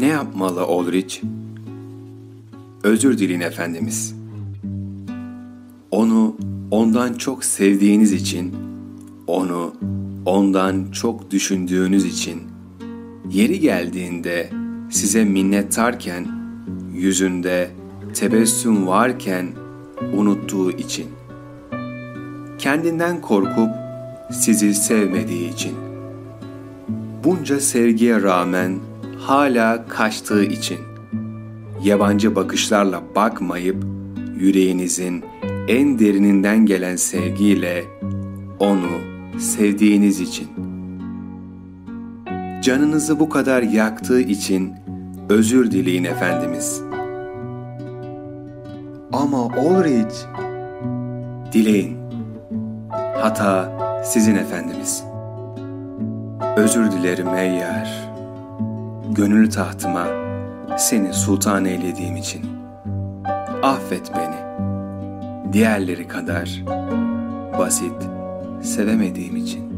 Ne yapmalı Ulrich? Özür dileyin efendimiz. Onu ondan çok sevdiğiniz için, onu ondan çok düşündüğünüz için, yeri geldiğinde size minnettarken, yüzünde tebessüm varken unuttuğu için, kendinden korkup sizi sevmediği için, bunca sevgiye rağmen hala kaçtığı için, yabancı bakışlarla bakmayıp yüreğinizin en derininden gelen sevgiyle onu sevdiğiniz için, canınızı bu kadar yaktığı için özür dileyin Efendimiz. Ama Ulrich, Dileyin. Hata sizin Efendimiz. Özür dilerim ey yar. Gönül tahtıma seni sultan eylediğim için. Affet beni. Diğerleri kadar basit sevemediğim için.